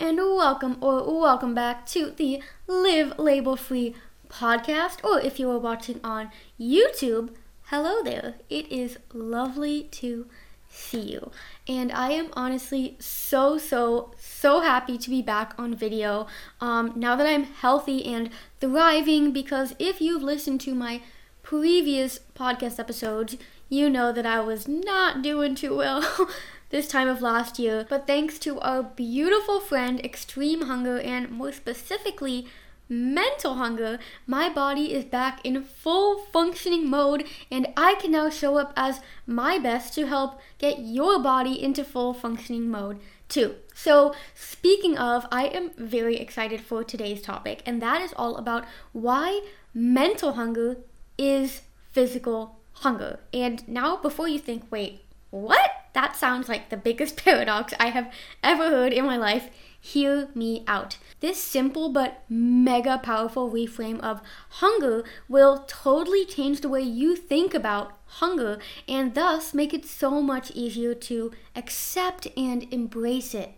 and welcome or welcome back to the Live Label Free podcast. Or if you are watching on YouTube, hello there. It is lovely to see you. And I am honestly so, so, so happy to be back on video um, now that I'm healthy and thriving. Because if you've listened to my previous podcast episodes, you know that I was not doing too well. this time of last year, but thanks to our beautiful friend Extreme Hunger and more specifically mental hunger, my body is back in full functioning mode and I can now show up as my best to help get your body into full functioning mode too. So, speaking of, I am very excited for today's topic, and that is all about why mental hunger is physical hunger. And now, before you think, wait, what? That sounds like the biggest paradox I have ever heard in my life. Hear me out. This simple but mega powerful reframe of hunger will totally change the way you think about hunger and thus make it so much easier to accept and embrace it.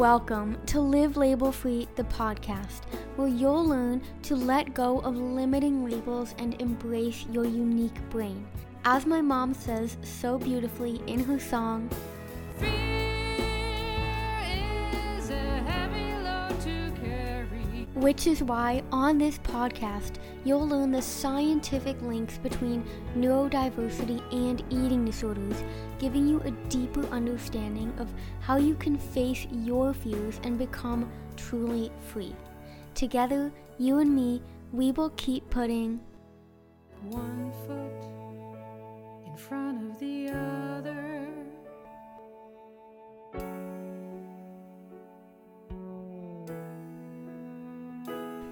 Welcome to Live Label Free, the podcast, where you'll learn to let go of limiting labels and embrace your unique brain. As my mom says so beautifully in her song, Which is why on this podcast, you'll learn the scientific links between neurodiversity and eating disorders, giving you a deeper understanding of how you can face your fears and become truly free. Together, you and me, we will keep putting one foot in front of the other.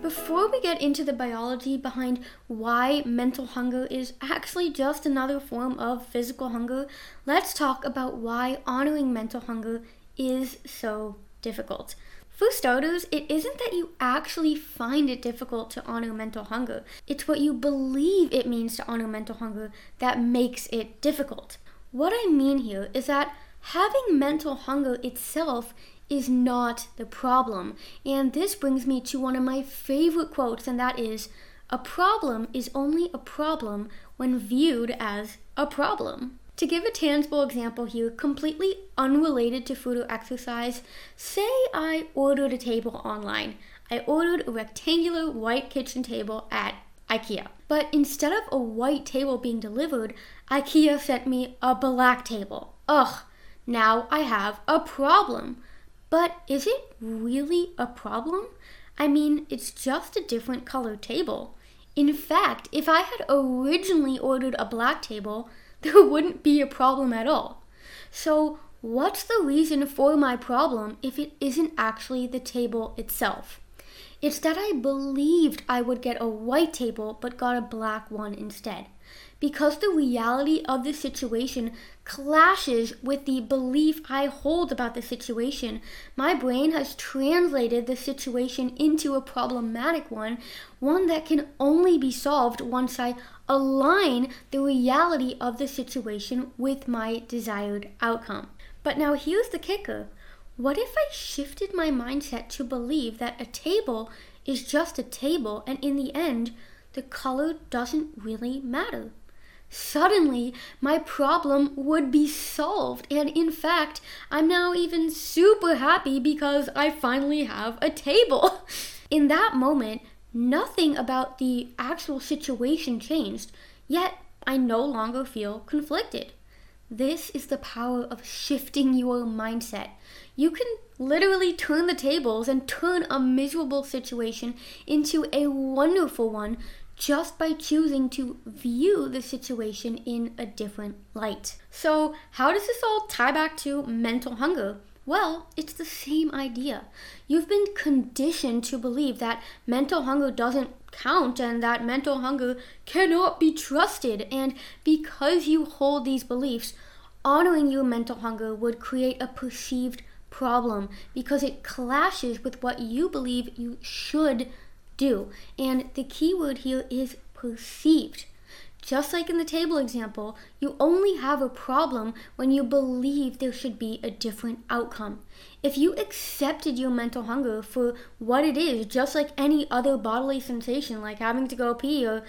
Before we get into the biology behind why mental hunger is actually just another form of physical hunger, let's talk about why honoring mental hunger is so difficult. For starters, it isn't that you actually find it difficult to honor mental hunger. It's what you believe it means to honor mental hunger that makes it difficult. What I mean here is that having mental hunger itself is not the problem. And this brings me to one of my favorite quotes, and that is A problem is only a problem when viewed as a problem. To give a tangible example here, completely unrelated to food or exercise, say I ordered a table online. I ordered a rectangular white kitchen table at IKEA. But instead of a white table being delivered, IKEA sent me a black table. Ugh, now I have a problem. But is it really a problem? I mean, it's just a different colored table. In fact, if I had originally ordered a black table, there wouldn't be a problem at all. So, what's the reason for my problem if it isn't actually the table itself? It's that I believed I would get a white table but got a black one instead because the reality of the situation clashes with the belief I hold about the situation, my brain has translated the situation into a problematic one, one that can only be solved once I align the reality of the situation with my desired outcome. But now here's the kicker. What if I shifted my mindset to believe that a table is just a table and in the end, the color doesn't really matter? Suddenly my problem would be solved. And in fact, I'm now even super happy because I finally have a table. in that moment, nothing about the actual situation changed, yet I no longer feel conflicted. This is the power of shifting your mindset. You can literally turn the tables and turn a miserable situation into a wonderful one just by choosing to view the situation in a different light. So, how does this all tie back to mental hunger? Well, it's the same idea. You've been conditioned to believe that mental hunger doesn't count and that mental hunger cannot be trusted. And because you hold these beliefs, honoring your mental hunger would create a perceived problem because it clashes with what you believe you should do. And the key word here is perceived. Just like in the table example, you only have a problem when you believe there should be a different outcome. If you accepted your mental hunger for what it is, just like any other bodily sensation, like having to go pee or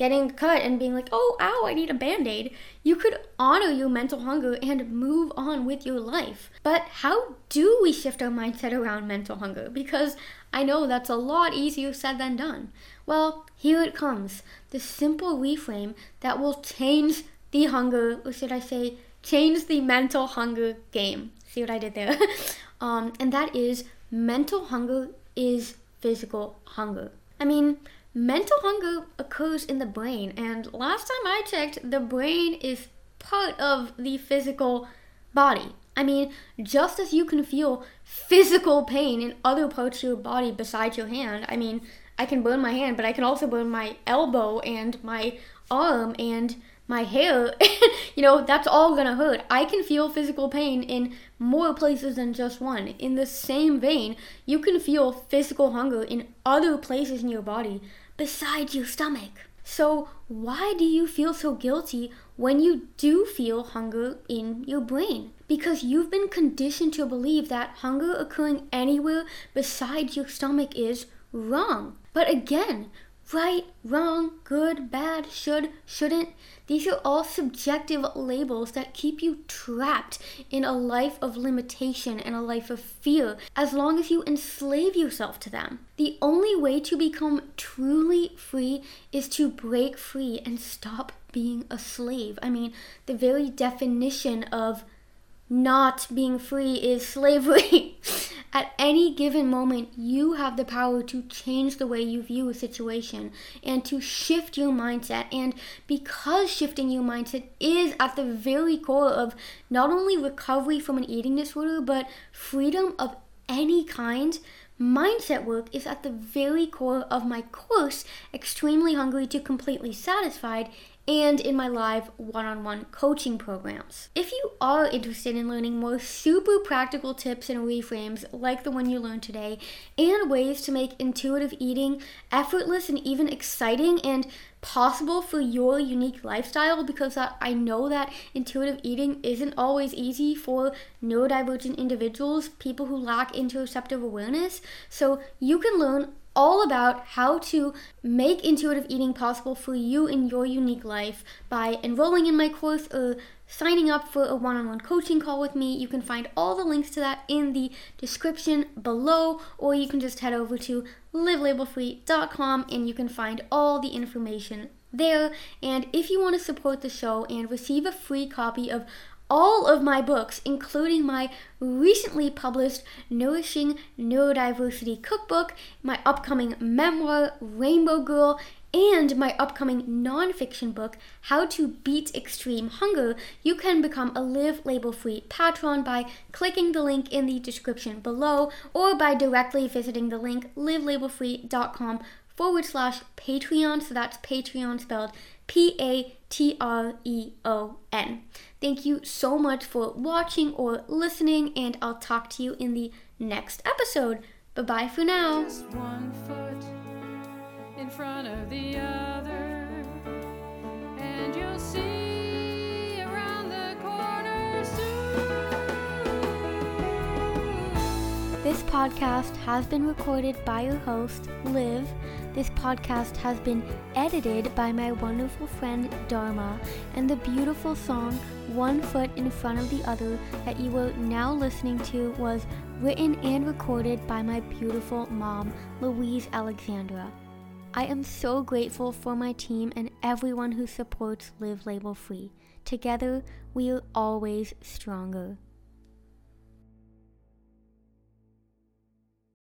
getting cut and being like, oh, ow, I need a band aid, you could honor your mental hunger and move on with your life. But how do we shift our mindset around mental hunger? Because I know that's a lot easier said than done. Well, here it comes the simple reframe that will change the hunger, or should I say, change the mental hunger game. See what I did there? um, and that is mental hunger is physical hunger. I mean, mental hunger occurs in the brain, and last time I checked, the brain is part of the physical body. I mean, just as you can feel physical pain in other parts of your body besides your hand, I mean, I can burn my hand, but I can also burn my elbow and my arm and my hair. you know, that's all gonna hurt. I can feel physical pain in more places than just one. In the same vein, you can feel physical hunger in other places in your body besides your stomach. So, why do you feel so guilty when you do feel hunger in your brain? Because you've been conditioned to believe that hunger occurring anywhere besides your stomach is wrong. But again, right, wrong, good, bad, should, shouldn't. These are all subjective labels that keep you trapped in a life of limitation and a life of fear as long as you enslave yourself to them. The only way to become truly free is to break free and stop being a slave. I mean, the very definition of not being free is slavery. At any given moment, you have the power to change the way you view a situation and to shift your mindset. And because shifting your mindset is at the very core of not only recovery from an eating disorder, but freedom of any kind, mindset work is at the very core of my course, Extremely Hungry to Completely Satisfied, and in my live one on one coaching programs. If you are interested in learning more super practical tips and reframes like the one you learned today, and ways to make intuitive eating effortless and even exciting and possible for your unique lifestyle because I know that intuitive eating isn't always easy for neurodivergent individuals, people who lack interoceptive awareness. So you can learn all about how to make intuitive eating possible for you in your unique life by enrolling in my course or signing up for a one on one coaching call with me. You can find all the links to that in the description below, or you can just head over to livelabelfree.com and you can find all the information there. And if you want to support the show and receive a free copy of all of my books, including my recently published Nourishing Neurodiversity Cookbook, my upcoming memoir, Rainbow Girl, and my upcoming nonfiction book, How to Beat Extreme Hunger, you can become a Live Label Free patron by clicking the link in the description below or by directly visiting the link livelabelfree.com forward slash Patreon. So that's Patreon spelled P A T R E O N. Thank you so much for watching or listening, and I'll talk to you in the next episode. Bye bye for now. In front of the other, and you'll see. This podcast has been recorded by your host, Liv this podcast has been edited by my wonderful friend Dharma, and the beautiful song One Foot in Front of the Other that you are now listening to was written and recorded by my beautiful mom, Louise Alexandra. I am so grateful for my team and everyone who supports Live Label Free. Together, we are always stronger.